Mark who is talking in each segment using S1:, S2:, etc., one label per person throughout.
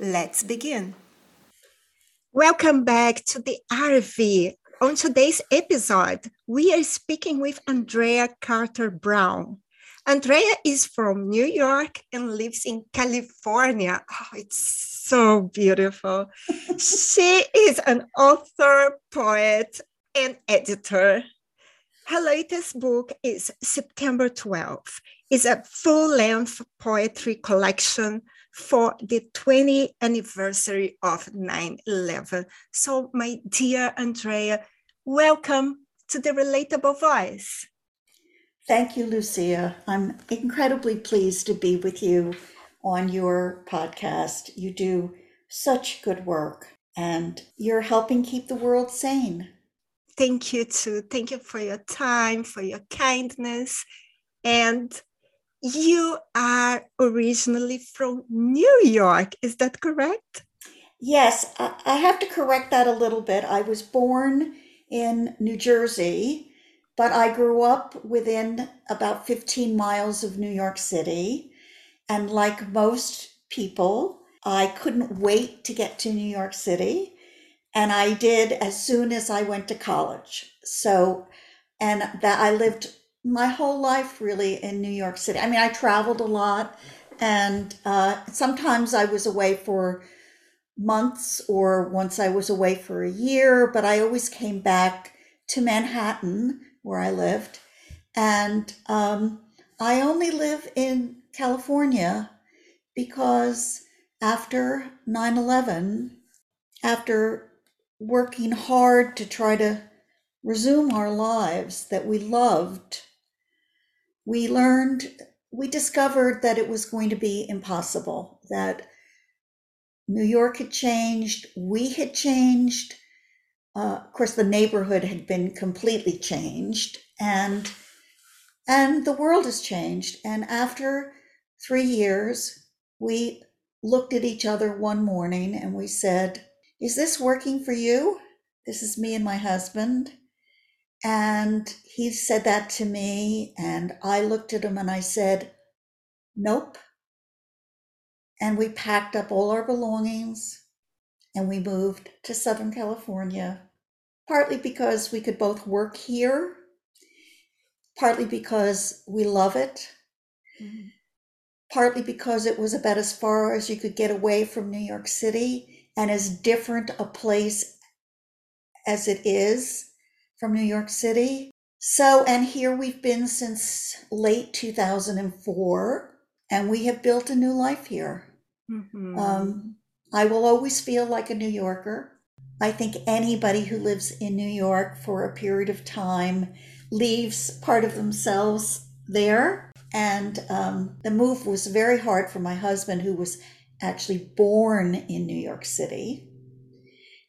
S1: Let's begin. Welcome back to the RV. On today's episode, we are speaking with Andrea Carter Brown. Andrea is from New York and lives in California. Oh, it's so beautiful. she is an author, poet, and editor. Her latest book is September 12th. It's a full-length poetry collection for the 20th anniversary of 9-11. So my dear Andrea, welcome to the Relatable Voice.
S2: Thank you, Lucia. I'm incredibly pleased to be with you on your podcast. You do such good work and you're helping keep the world sane.
S1: Thank you too. Thank you for your time, for your kindness. And you are originally from New York, is that correct?
S2: Yes, I have to correct that a little bit. I was born in New Jersey, but I grew up within about 15 miles of New York City. And like most people, I couldn't wait to get to New York City. And I did as soon as I went to college. So, and that I lived my whole life really in New York City. I mean, I traveled a lot, and uh, sometimes I was away for months, or once I was away for a year, but I always came back to Manhattan, where I lived. And um, I only live in California because after 9 11, after working hard to try to resume our lives that we loved, we learned, we discovered that it was going to be impossible, that New York had changed, we had changed. Uh, of course, the neighborhood had been completely changed, and and the world has changed. And after three years, we looked at each other one morning and we said, Is this working for you? This is me and my husband. And he said that to me, and I looked at him and I said, Nope. And we packed up all our belongings and we moved to Southern California, partly because we could both work here, partly because we love it. Mm-hmm partly because it was about as far as you could get away from New York City and as different a place as it is from New York City. So, and here we've been since late 2004, and we have built a new life here. Mm-hmm. Um, I will always feel like a New Yorker. I think anybody who lives in New York for a period of time leaves part of themselves there and um, the move was very hard for my husband, who was actually born in New York City.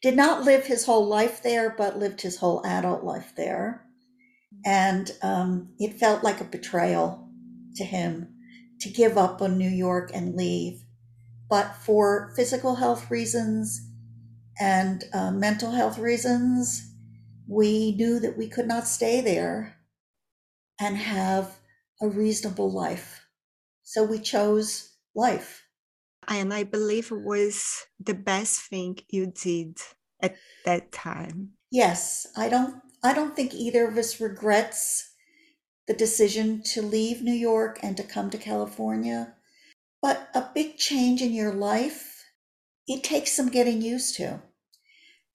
S2: Did not live his whole life there, but lived his whole adult life there. And um, it felt like a betrayal to him to give up on New York and leave. But for physical health reasons and uh, mental health reasons, we knew that we could not stay there and have a reasonable life. So we chose life.
S1: And I believe it was the best thing you did at that time.
S2: Yes, I don't I don't think either of us regrets the decision to leave New York and to come to California. But a big change in your life, it takes some getting used to.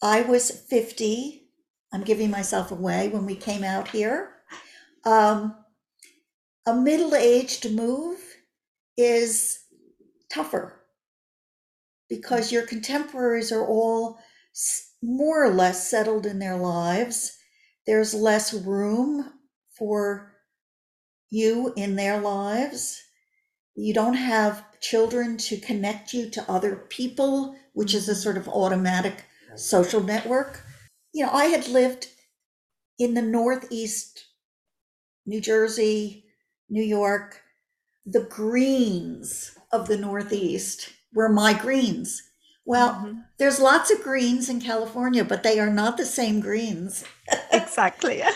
S2: I was 50. I'm giving myself away when we came out here. Um, a middle aged move is tougher because your contemporaries are all more or less settled in their lives. There's less room for you in their lives. You don't have children to connect you to other people which is a mm-hmm. sort of automatic social network. You know, I had lived in the Northeast, New Jersey, New York, the greens of the Northeast were my greens. Well,
S1: Mhm.
S2: there's lots of greens in California, but they are not the same greens.
S1: exactly.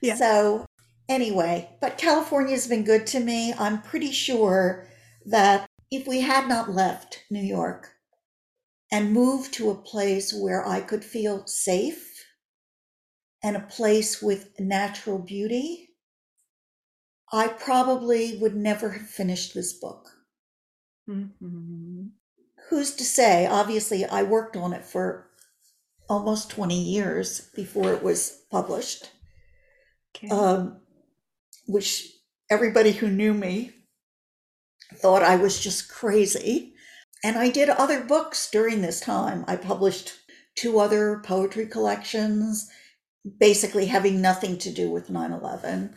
S1: Yeah.
S2: So, anyway, but California's been good to me. I'm pretty sure that if we had not left New York and moved to a place where I could feel safe and a place with natural beauty, I probably would never have finished this book.
S1: Mhm.
S2: Who's to say? Obviously, I worked on it for almost 20 years before it was published.
S1: Okay.
S2: um, which everybody who knew me thought I was just crazy. And I did other books during this time. I published two other poetry collections, basically having nothing to do with 9 11.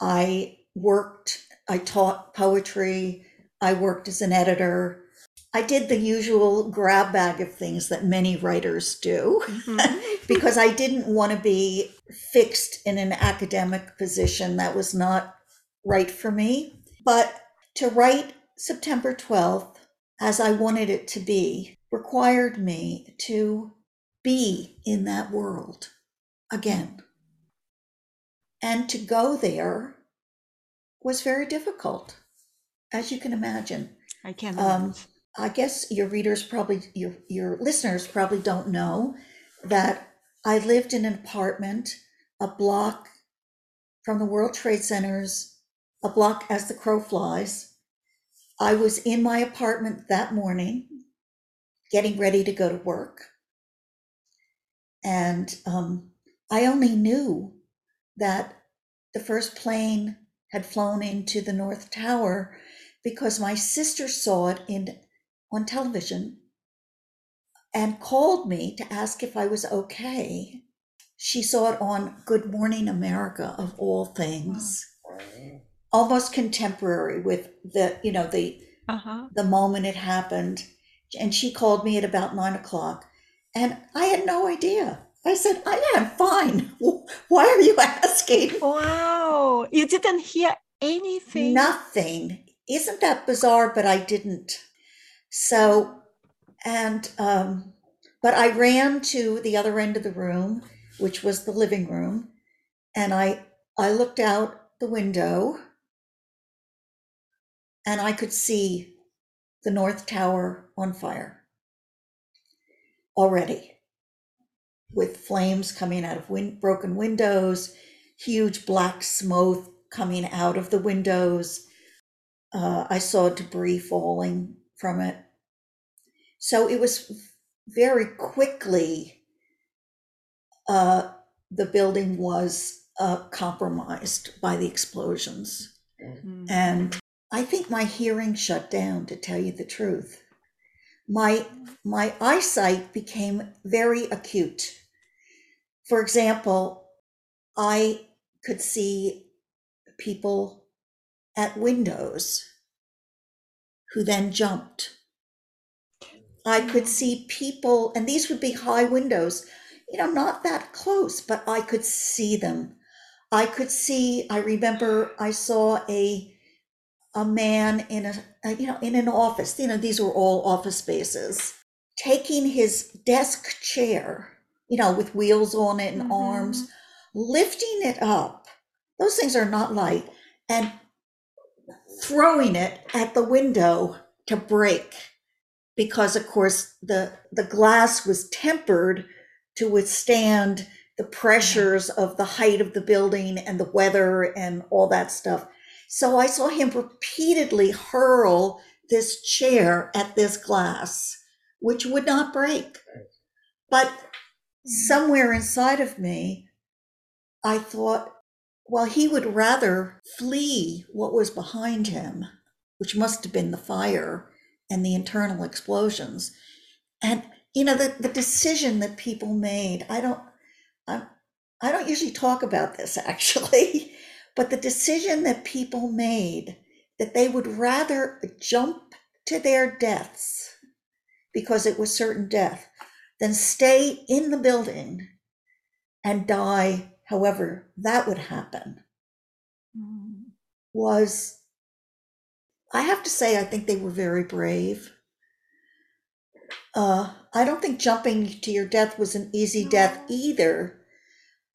S2: I worked, I taught poetry, I worked as an editor. I did the usual grab bag of things that many writers do
S1: Mhm.
S2: because I didn't want to be fixed in an academic position that was not right for me. But to write September 12th as I wanted it to be required me to be in that world again. And to go there was very difficult, as you can imagine.
S1: I can.
S2: Um. I guess your readers probably, your, your listeners probably don't know that I lived in an apartment a block from the World Trade Centers, a block as the crow flies. I was in my apartment that morning, getting ready to go to work. And um, I only knew that the first plane had flown into the North Tower because my sister saw it in on television and called me to ask if I was okay. She saw it on Good Morning America of all things. Almost contemporary with the, you know, the
S1: Uh-huh.
S2: the moment it happened. And she called me at about nine o'clock. And I had no idea. I said, I am fine. Why are you asking?
S1: Wow. You didn't hear anything.
S2: Nothing. Isn't that bizarre? But I didn't. So, and, um, but I ran to the other end of the room, which was the living room, and I, I looked out the window and I could see the North Tower on fire already with flames coming out of win- broken windows, huge black smoke coming out of the windows. Uh, I saw debris falling from it. So it was very quickly, uh, the building was uh, compromised by the explosions.
S1: Mhm.
S2: And I think my hearing shut down, to tell you the truth. My, my eyesight became very acute. For example, I could see people at windows who then jumped. I could see people, and these would be high windows, you know, not that close, but I could see them. I could see, I remember I saw a a man in a, a you know in an office you know these were all office spaces taking his desk chair you know with wheels on it and
S1: Mhm.
S2: arms lifting it up those things are not light and throwing it at the window to break because of course the the glass was tempered to withstand the pressures of the height of the building and the weather and all that stuff so I saw him repeatedly hurl this chair at this glass, which would not break. But somewhere inside of me, I thought, well, he would rather flee what was behind him, which must have been the fire and the internal explosions. And, you know, the, the decision that people made, I don't, I, I don't usually talk about this actually. But the decision that people made that they would rather jump to their deaths because it was certain death than stay in the building and die however that would happen
S1: Mm.
S2: was I have to say I think they were very brave. Uh, I don't think jumping to your death was an easy death either.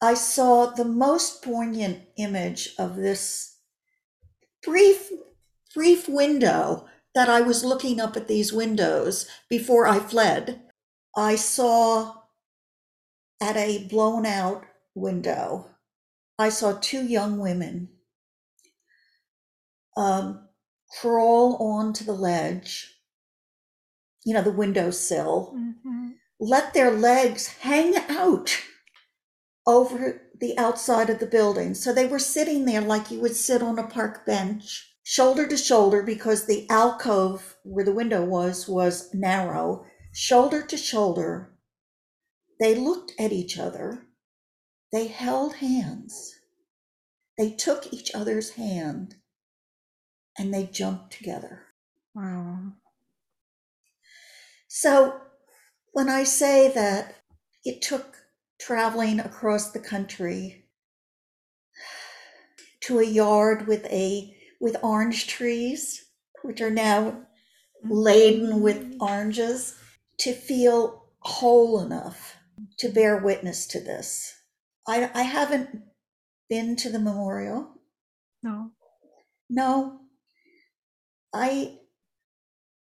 S2: I saw the most poignant image of this brief brief window that I was looking up at these windows before I fled. I saw at a blown out window, I saw two young women um, crawl onto the ledge, you know, the windowsill,
S1: Mhm.
S2: let their legs hang out over the outside of the building. So they were sitting there like you would sit on a park bench, shoulder to shoulder, because the alcove where the window was was narrow, shoulder to shoulder. They looked at each other. They held hands. They took each other's hand and they jumped together.
S1: Wow.
S2: So when I say that it took traveling across the country to a yard with a with orange trees, which are now laden with mm-hmm. oranges, to feel whole enough to bear witness to this. I, I haven't been to the memorial.
S1: No.
S2: No. I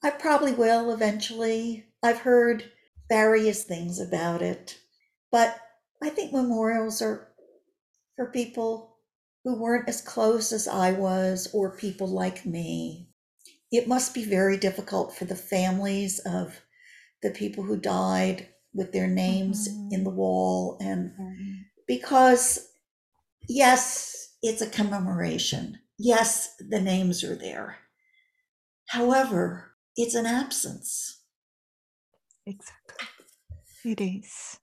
S2: I probably will eventually. I've heard various things about it. But I think memorials are for people who weren't as close as I was or people like me. It must be very difficult for the families of the people who died with their names
S1: Mhm.
S2: in the wall and
S1: Mm.
S2: Because yes, it's a commemoration. Yes, the names are there. However, it's an absence.
S1: Exactly. It is.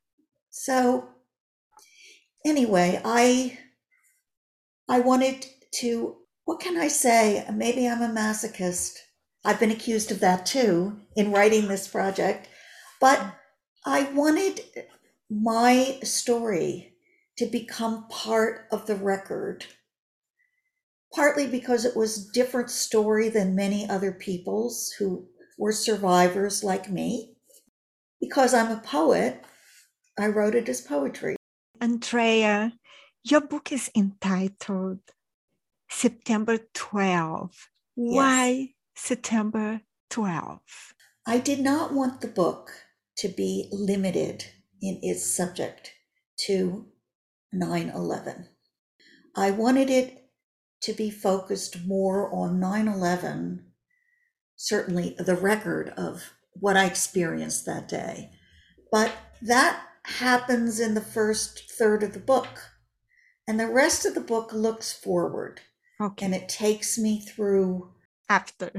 S2: So anyway, I I wanted to what can I say? Maybe I'm a masochist. I've been accused of that too in writing this project, but I wanted my story to become part of the record. Partly because it was a different story than many other people's who were survivors like me. Because I'm a poet, I wrote it as poetry.
S1: Andrea, your book is entitled September 12. Why September 12?
S2: I did not want the book to be limited in its subject to 9 11. I wanted it to be focused more on 9 11, certainly the record of what I experienced that day. But that happens in the first third of the book. And the rest of the book looks forward
S1: Okay.
S2: and it takes me through
S1: After.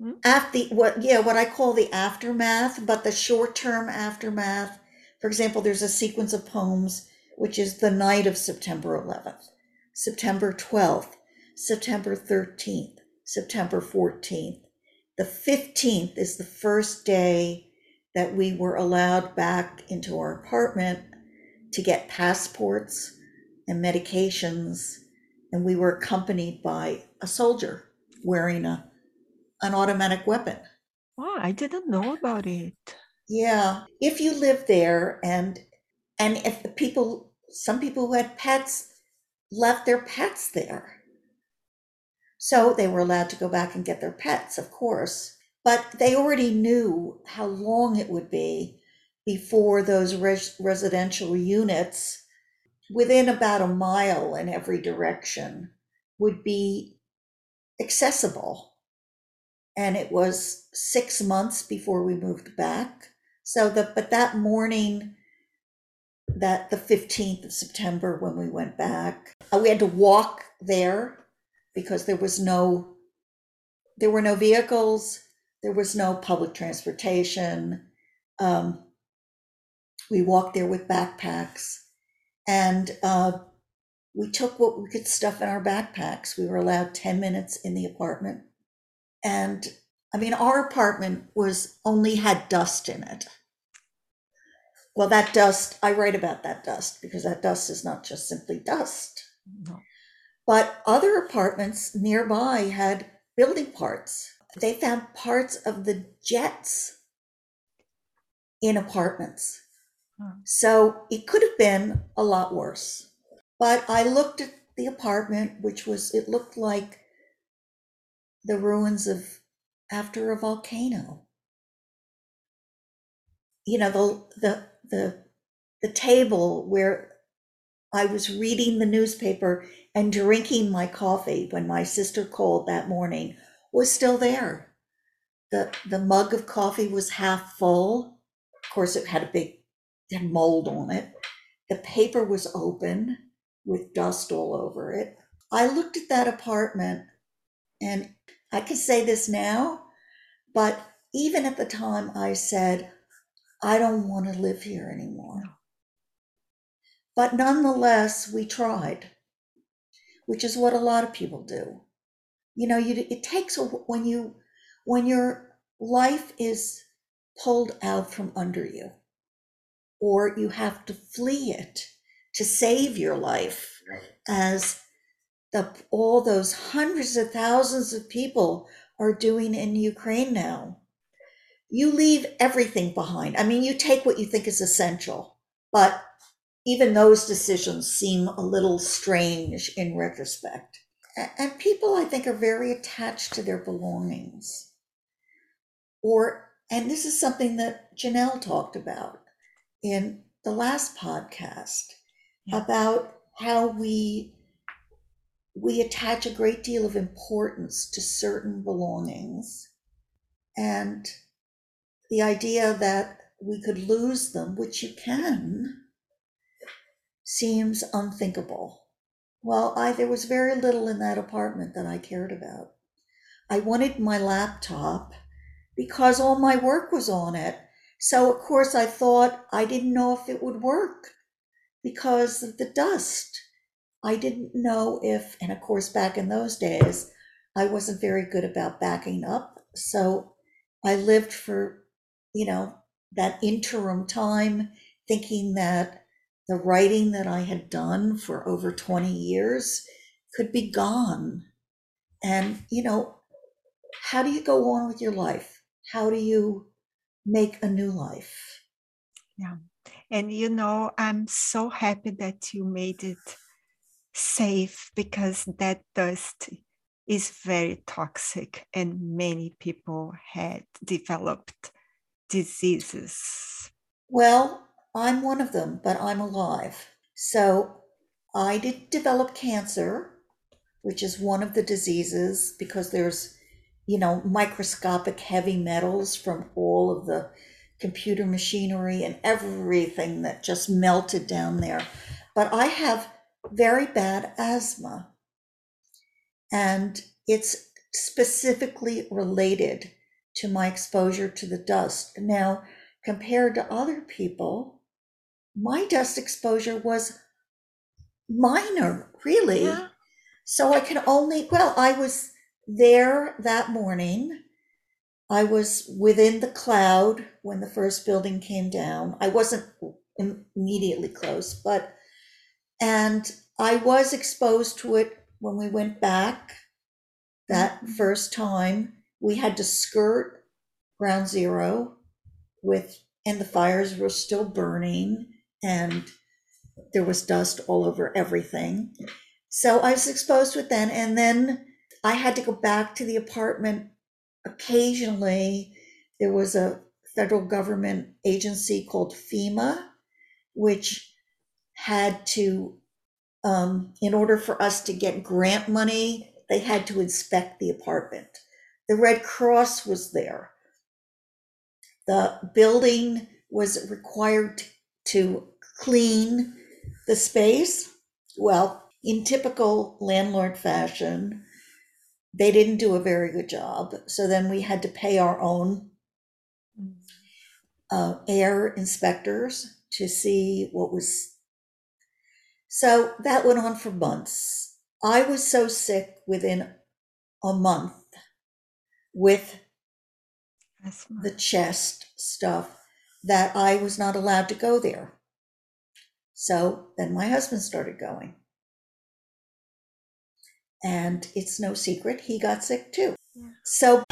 S1: Hmm?
S2: after what yeah what i call the aftermath but the short-term aftermath for example there's a sequence of poems which is the night of september 11th september 12th september 13th september 14th the 15th is the first day that we were allowed back into our apartment to get passports and medications and we were accompanied by a soldier wearing a an automatic weapon.
S1: Wow, I didn't know about it.
S2: Yeah, if you live there and and if the people some people who had pets left their pets there. So they were allowed to go back and get their pets, of course, but they already knew how long it would be before those res- residential units within about a mile in every direction would be accessible and it was six months before we moved back. So the but that morning, that the fifteenth of September when we went back, uh, we had to walk there because there was no, there were no vehicles, there was no public transportation. Um, we walked there with backpacks, and uh, we took what we could stuff in our backpacks. We were allowed ten minutes in the apartment and I mean, our apartment was only had dust in it. Well, that dust, I write about that dust because that dust is not just simply dust.
S1: No.
S2: But other apartments nearby had building parts. They found parts of the jets in apartments. So it could have been a lot worse. But I looked at the apartment, which was, it looked like the ruins of after a volcano. You know, the, the, the, the table where I was reading the newspaper and drinking my coffee when my sister called that morning was still there. The, the mug of coffee was half full. Of course, it had a big mold on it. The paper was open with dust all over it. I looked at that apartment and I can say this now, but even at the time I said, I don't want to live here anymore. But nonetheless, we tried, which is what a lot of people do. You know, you, it takes a, when you when your life is pulled out from under you, or you have to flee it to save your life, as the all those hundreds of thousands of people are doing in Ukraine now. You leave everything behind. I mean, you take what you think is essential, but even those decisions seem a little strange in retrospect. And people, I think, are very attached to their belongings. Or, and this is something that Janelle talked about in the last podcast
S1: Yeah.
S2: about how we we attach a great deal of importance to certain belongings and the idea that we could lose them which you can seems unthinkable. Well i there was very little in that apartment that i cared about. I wanted my laptop because all my work was on it. So of course i thought i didn't know if it would work because of the dust. I didn't know if, and of course, back in those days, I wasn't very good about backing up. So I lived for, you know, that interim time thinking that the writing that I had done for over 20 years could be gone. And, you know, how do you go on with your life? How do you make a new life? Yeah.
S1: And you know, I'm so happy that you made it safe because that dust is very toxic and many people had developed diseases.
S2: Well, I'm one of them, but I'm alive. So I did develop cancer, which is one of the diseases because there's, you know, microscopic heavy metals from all of the computer machinery and everything that just melted down there. But I have very bad asthma. And it's specifically related to my exposure to the dust. Now, compared to other people, my dust exposure was minor, really.
S1: Yeah.
S2: So I can only, well, I was there that morning. I was within the cloud when the first building came down. I wasn't immediately close, but, and I was exposed to it when we went back that
S1: Mhm.
S2: first time. We had to skirt ground zero with, and the fires were still burning and there was dust all over everything. So I was exposed with it then. And then I had to go back to the apartment occasionally. There was a federal government agency called FEMA, which had to, um, in order for us to get grant money, they had to inspect the apartment. The Red Cross was there. The building was required to clean the space. Well, in typical landlord fashion, they didn't do a very good job. So then we had to pay our own uh, air inspectors to see what was. So that went on for months. I was so sick within a month with the chest stuff, that I was not allowed to go there. So then my husband started going. And it's no secret, he got sick too. Yeah. So,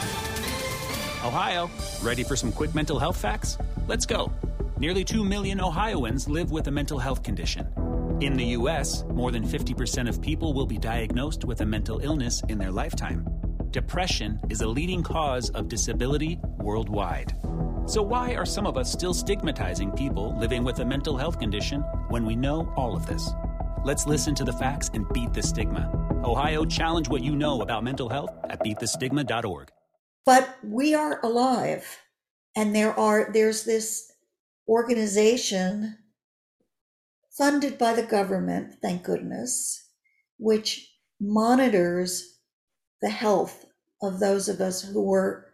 S3: Ohio, ready for some quick mental health facts? Let's go. Nearly 2 million Ohioans live with a mental health condition. In the U.S., more than 50% of people will be diagnosed with a mental illness in their lifetime. Depression is a leading cause of disability worldwide. So, why are some of us still stigmatizing people living with a mental health condition when we know all of this? Let's listen to the facts and beat the stigma. Ohio, challenge what you know about mental health at beatthestigma.org.
S2: But we are alive, and there are there's this organization funded by the government, thank goodness, which monitors the health of those of us who were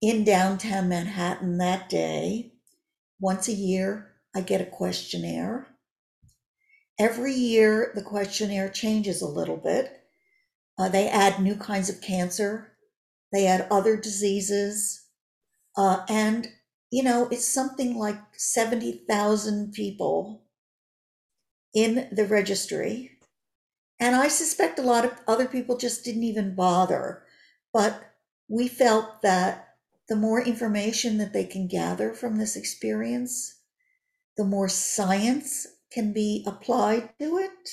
S2: in downtown Manhattan that day. Once a year, I get a questionnaire. Every year, the questionnaire changes a little bit. Uh, they add new kinds of cancer, they add other diseases. Uh, and, you know, it's something like 70,000 people in the registry. And I suspect a lot of other people just didn't even bother. But we felt that the more information that they can gather from this experience, the more science can be applied to it,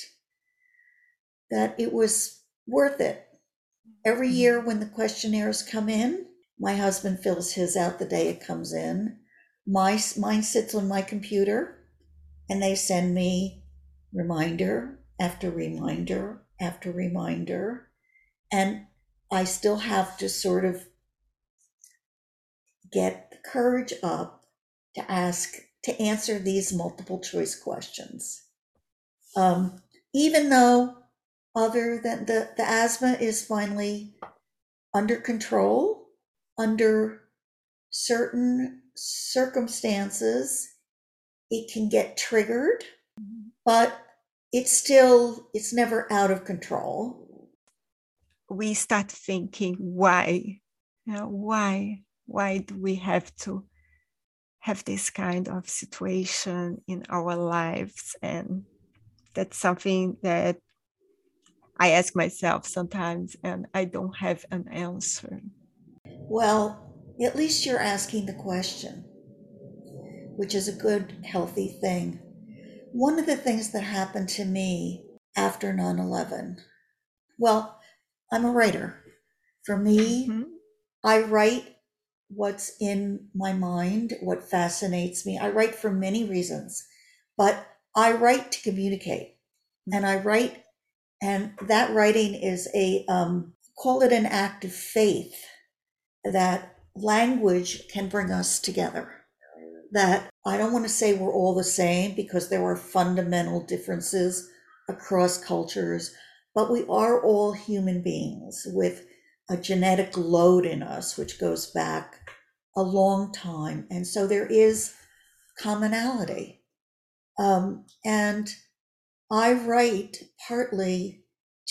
S2: that it was worth it. Every mm-hmm. year when the questionnaires come in, my husband fills his out the day it comes in. My mine sits on my computer and they send me reminder after reminder after reminder. And I still have to sort of get the courage up to ask, to answer these multiple choice questions. Um, even though other than the, the asthma is finally under control, under certain circumstances, it can get triggered, but it's still, it's never out of control.
S1: We start thinking, why? You know, why? why do we have to have this kind of situation in our lives and that's something that i ask myself sometimes and i don't have an answer
S2: well at least you're asking the question which is a good healthy thing one of the things that happened to me after 9-11 well i'm a writer for me mm-hmm. i write what's in my mind, what fascinates me. I write for many reasons, but I write to communicate. And I write, and that writing is a, um, call it an act of faith that language can bring us together. That I don't want to say we're all the same because there are fundamental differences across cultures, but we are all human beings with a genetic load in us, which goes back a long time. And so there is commonality. Um, and I write partly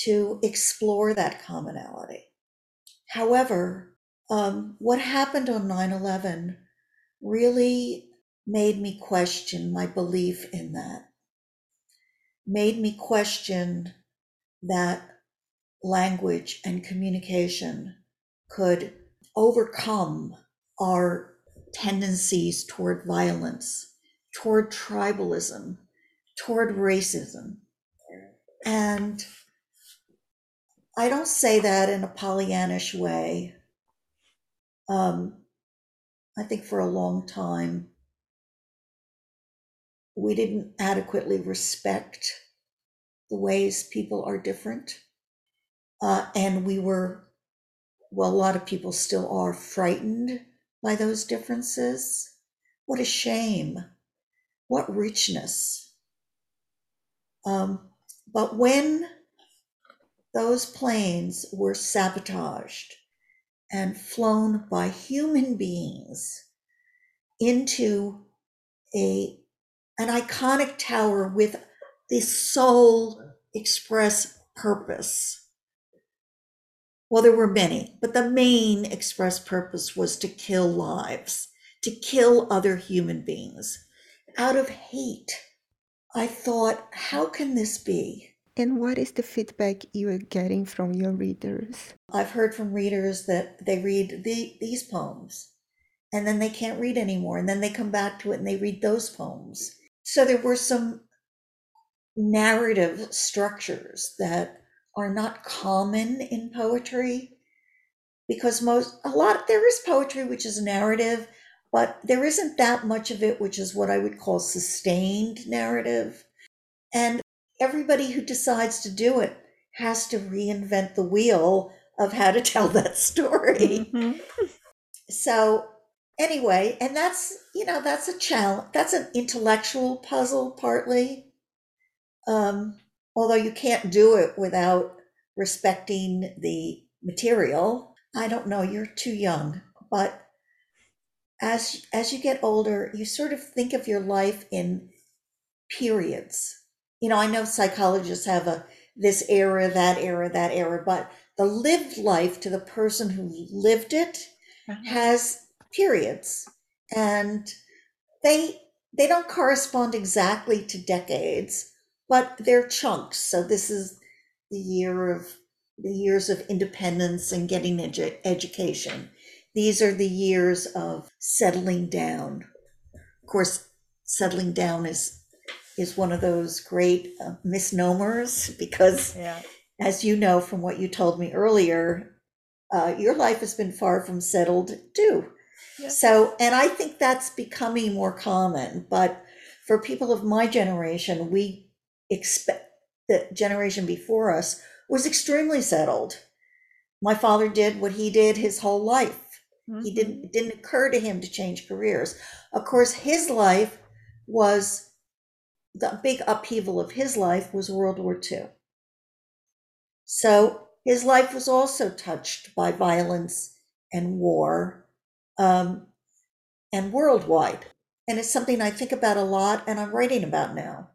S2: to explore that commonality. However, um, what happened on 9 11 really made me question my belief in that, made me question that language and communication could overcome our tendencies toward violence, toward tribalism, toward racism. And I don't say that in a Pollyannish way. Um, I think for a long time, we didn't adequately respect the ways people are different. Uh, and we were, well, a lot of people still are frightened by those differences. What a shame. What richness. Um, but when those planes were sabotaged and flown by human beings into a an iconic tower with the sole express purpose well, there were many, but the main express purpose was to kill lives, to kill other human beings out of hate. I thought, how can this be?
S1: And what is the feedback you are getting from your readers?
S2: I've heard from readers that they read the, these poems and then they can't read anymore. And then they come back to it and they read those poems. So there were some narrative structures that are not common in poetry because most, a lot, there is poetry which is narrative, but there isn't that much of it which is what I would call sustained narrative. And everybody who decides to do it has to reinvent the wheel of how to tell that story. Mm-hmm. So anyway, and that's, you know, that's a challenge. That's an intellectual puzzle partly. Um, although you can't do it without respecting the material. I don't know, you're too young, but as as you get older, you sort of think of your life in periods. You know, I know psychologists have a this era, that era, that era, but the lived life to the person who lived it has periods. And they they don't correspond exactly to decades but they're chunks. So this is the year of the years of independence and getting edu- education. These are the years of settling down. Of course settling down is is one of those great uh, misnomers because yeah. as you know from what you told me earlier uh, your life has been far from settled too so, and I think that's becoming more common. But for people of my generation, we expect the generation before us was extremely settled. My father did what he did his whole life. Mm-hmm. He didn't it didn't occur to him to change careers. Of course, his life was the big upheaval of his life was World War II. So his life was also touched by violence and war um, and worldwide. And it's something I think about a lot and I'm writing about now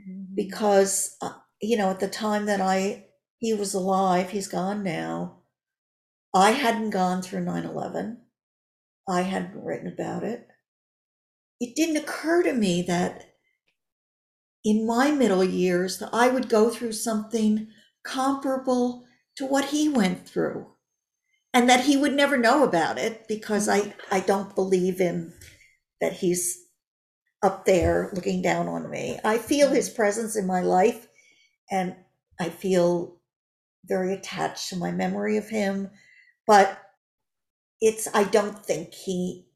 S2: mm-hmm. because, uh, you know, at the time that I, he was alive, he's gone now. I hadn't gone through 9 11. I hadn't written about it. It didn't occur to me that in my middle years that I would go through something comparable to what he went through and that he would never know about it because I, I don't believe in that he's up there looking down on me. I feel his presence in my life and I feel very attached to my memory of him, but it's I don't think he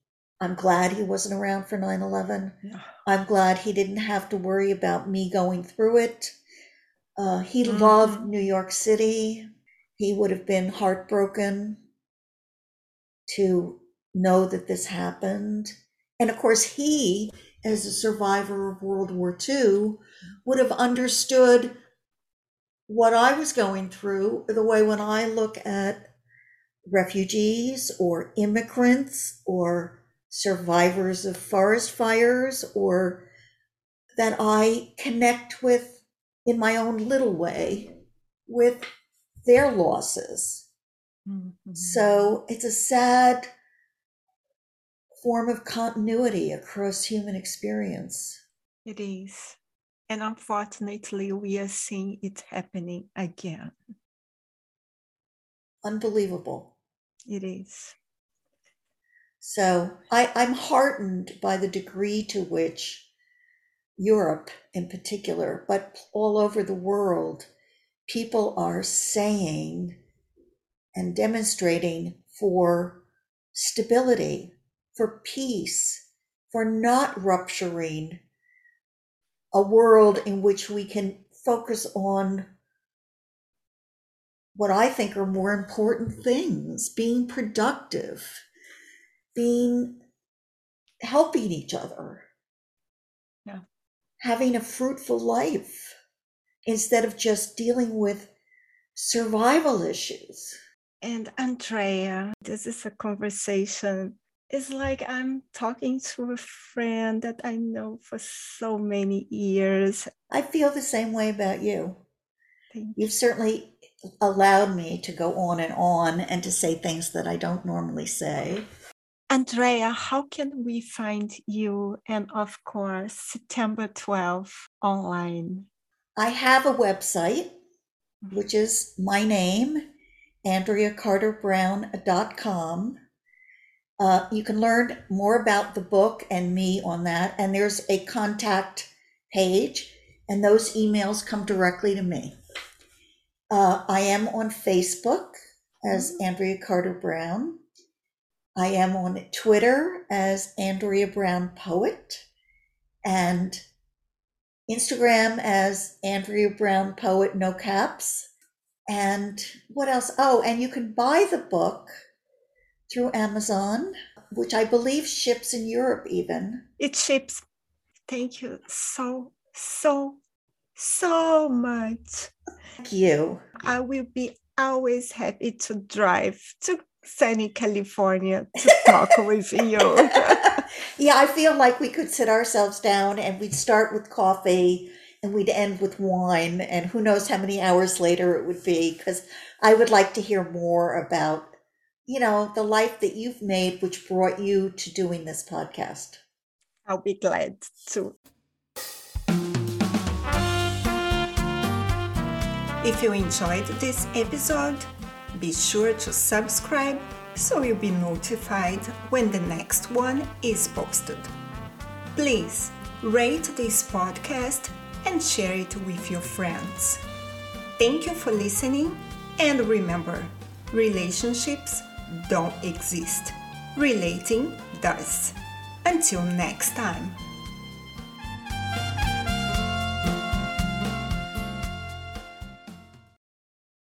S2: I'm glad he wasn't around for 9/11. Yeah. I'm glad he didn't have to worry about me going through it. Uh, he mm-hmm. loved New York City. He would have been heartbroken to know that this happened. And of course, he, as a survivor of World War II, would have understood what I was going through the way when I look at refugees or immigrants or survivors of forest fires or that I connect with in my own little way with their losses Mm-hmm. So it's a sad form of continuity across human experience.
S1: It is. And unfortunately, we are seeing it happening again.
S2: Unbelievable.
S1: It is.
S2: So I, I'm heartened by the degree to which Europe in particular, but all over the world, people are saying and demonstrating for stability, for peace, for not rupturing a world in which we can focus on what I think are more important things being productive, being helping each other,
S1: yeah.
S2: having a fruitful life instead of just dealing with survival issues.
S1: And Andrea, this is a conversation. It's like I'm talking to a friend that I know for so many years.
S2: I feel the same way about you. Thank You've certainly allowed me to go on and on and to say things that I don't normally say.
S1: Andrea, how can we find you and, of course, September 12th online?
S2: I have a website, mm-hmm. which is my name, AndreaCarterBrown.com. Uh, you can learn more about the book and me on that. And there's a contact page, and those emails come directly to me. Uh, I am on Facebook as Andrea Carter Brown. I am on Twitter as Andrea Brown Poet and Instagram as Andrea Brown Poet, no caps. And what else? Oh, and you can buy the book through Amazon, which I believe ships in Europe even.
S1: It ships. Thank you so, so, so much.
S2: Thank you.
S1: I will be always happy to drive to sunny California to talk with you.
S2: yeah, I feel like we could sit ourselves down and we'd start with coffee and we'd end with wine, and who knows how many hours later it would be, because I would like to hear more about, you know, the life that you've made, which brought you to doing this podcast.
S1: I'll be glad to. If you enjoyed this episode, be sure to subscribe so you'll be notified when the next one is posted. Please rate this podcast and share it with your friends. Thank you for listening, and remember relationships don't exist, relating does. Until next time.